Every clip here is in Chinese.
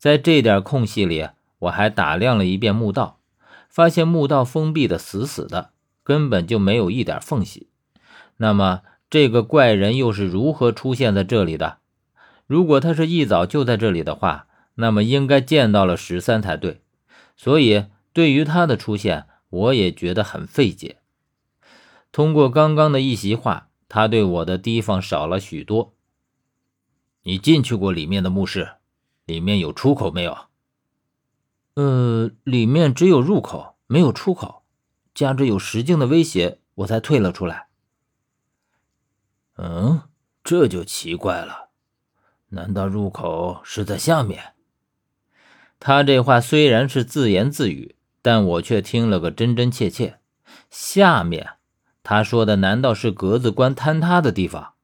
在这点空隙里，我还打量了一遍墓道，发现墓道封闭的死死的，根本就没有一点缝隙。那么，这个怪人又是如何出现在这里的？如果他是一早就在这里的话，那么应该见到了十三才对。所以，对于他的出现，我也觉得很费解。通过刚刚的一席话，他对我的提防少了许多。你进去过里面的墓室？里面有出口没有？呃，里面只有入口，没有出口。加之有石镜的威胁，我才退了出来。嗯，这就奇怪了。难道入口是在下面？他这话虽然是自言自语，但我却听了个真真切切。下面，他说的难道是格子关坍塌的地方？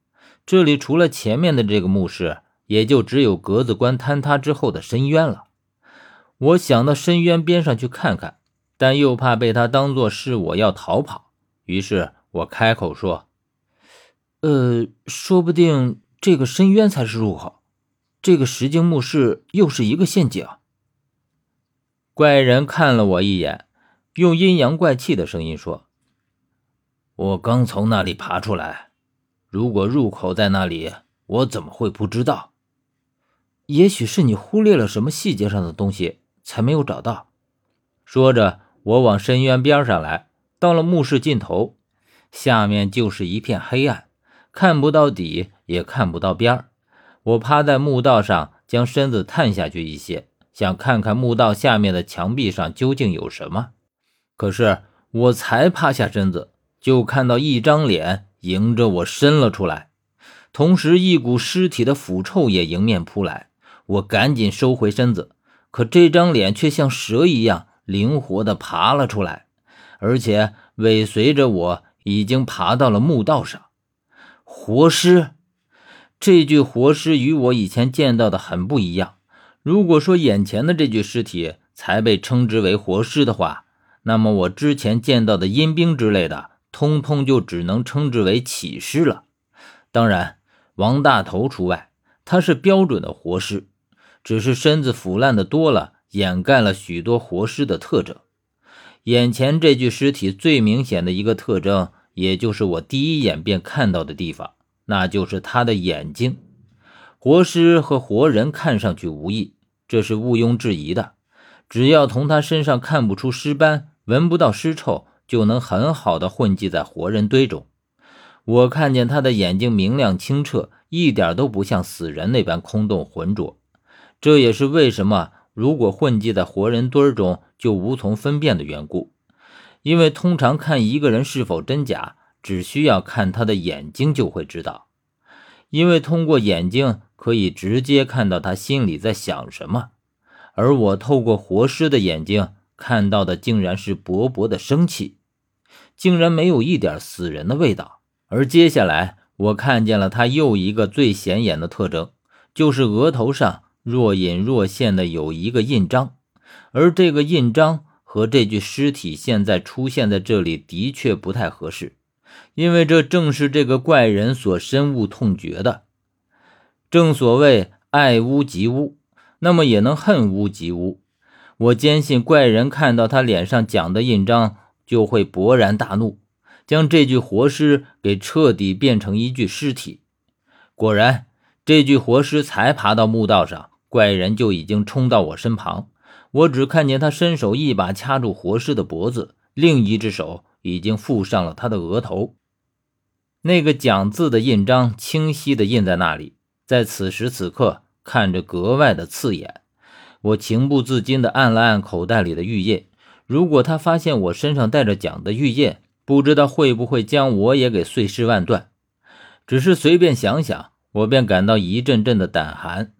这里除了前面的这个墓室，也就只有格子关坍塌之后的深渊了。我想到深渊边上去看看，但又怕被他当作是我要逃跑，于是我开口说。呃，说不定这个深渊才是入口，这个石经墓室又是一个陷阱。怪人看了我一眼，用阴阳怪气的声音说：“我刚从那里爬出来，如果入口在那里，我怎么会不知道？也许是你忽略了什么细节上的东西，才没有找到。”说着，我往深渊边上来，到了墓室尽头，下面就是一片黑暗。看不到底，也看不到边。我趴在墓道上，将身子探下去一些，想看看墓道下面的墙壁上究竟有什么。可是我才趴下身子，就看到一张脸迎着我伸了出来，同时一股尸体的腐臭也迎面扑来。我赶紧收回身子，可这张脸却像蛇一样灵活地爬了出来，而且尾随着我，已经爬到了墓道上。活尸，这具活尸与我以前见到的很不一样。如果说眼前的这具尸体才被称之为活尸的话，那么我之前见到的阴兵之类的，通通就只能称之为起尸了。当然，王大头除外，他是标准的活尸，只是身子腐烂的多了，掩盖了许多活尸的特征。眼前这具尸体最明显的一个特征，也就是我第一眼便看到的地方。那就是他的眼睛，活尸和活人看上去无异，这是毋庸置疑的。只要从他身上看不出尸斑，闻不到尸臭，就能很好的混迹在活人堆中。我看见他的眼睛明亮清澈，一点都不像死人那般空洞浑浊。这也是为什么如果混迹在活人堆中就无从分辨的缘故。因为通常看一个人是否真假。只需要看他的眼睛就会知道，因为通过眼睛可以直接看到他心里在想什么。而我透过活尸的眼睛看到的竟然是勃勃的生气，竟然没有一点死人的味道。而接下来我看见了他又一个最显眼的特征，就是额头上若隐若现的有一个印章，而这个印章和这具尸体现在出现在这里的确不太合适。因为这正是这个怪人所深恶痛绝的。正所谓爱屋及乌，那么也能恨屋及乌。我坚信怪人看到他脸上讲的印章，就会勃然大怒，将这具活尸给彻底变成一具尸体。果然，这具活尸才爬到墓道上，怪人就已经冲到我身旁。我只看见他伸手一把掐住活尸的脖子，另一只手已经附上了他的额头。那个讲字的印章清晰地印在那里，在此时此刻看着格外的刺眼。我情不自禁地按了按口袋里的玉叶，如果他发现我身上带着蒋的玉叶，不知道会不会将我也给碎尸万段。只是随便想想，我便感到一阵阵的胆寒。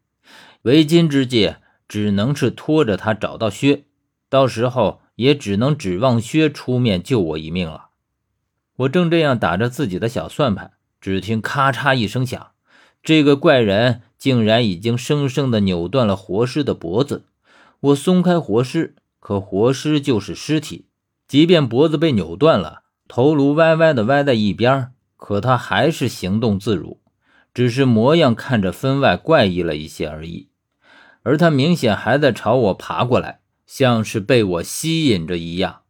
为今之计，只能是拖着他找到薛，到时候也只能指望薛出面救我一命了。我正这样打着自己的小算盘，只听咔嚓一声响，这个怪人竟然已经生生的扭断了活尸的脖子。我松开活尸，可活尸就是尸体，即便脖子被扭断了，头颅歪歪的歪在一边，可他还是行动自如，只是模样看着分外怪异了一些而已。而他明显还在朝我爬过来，像是被我吸引着一样。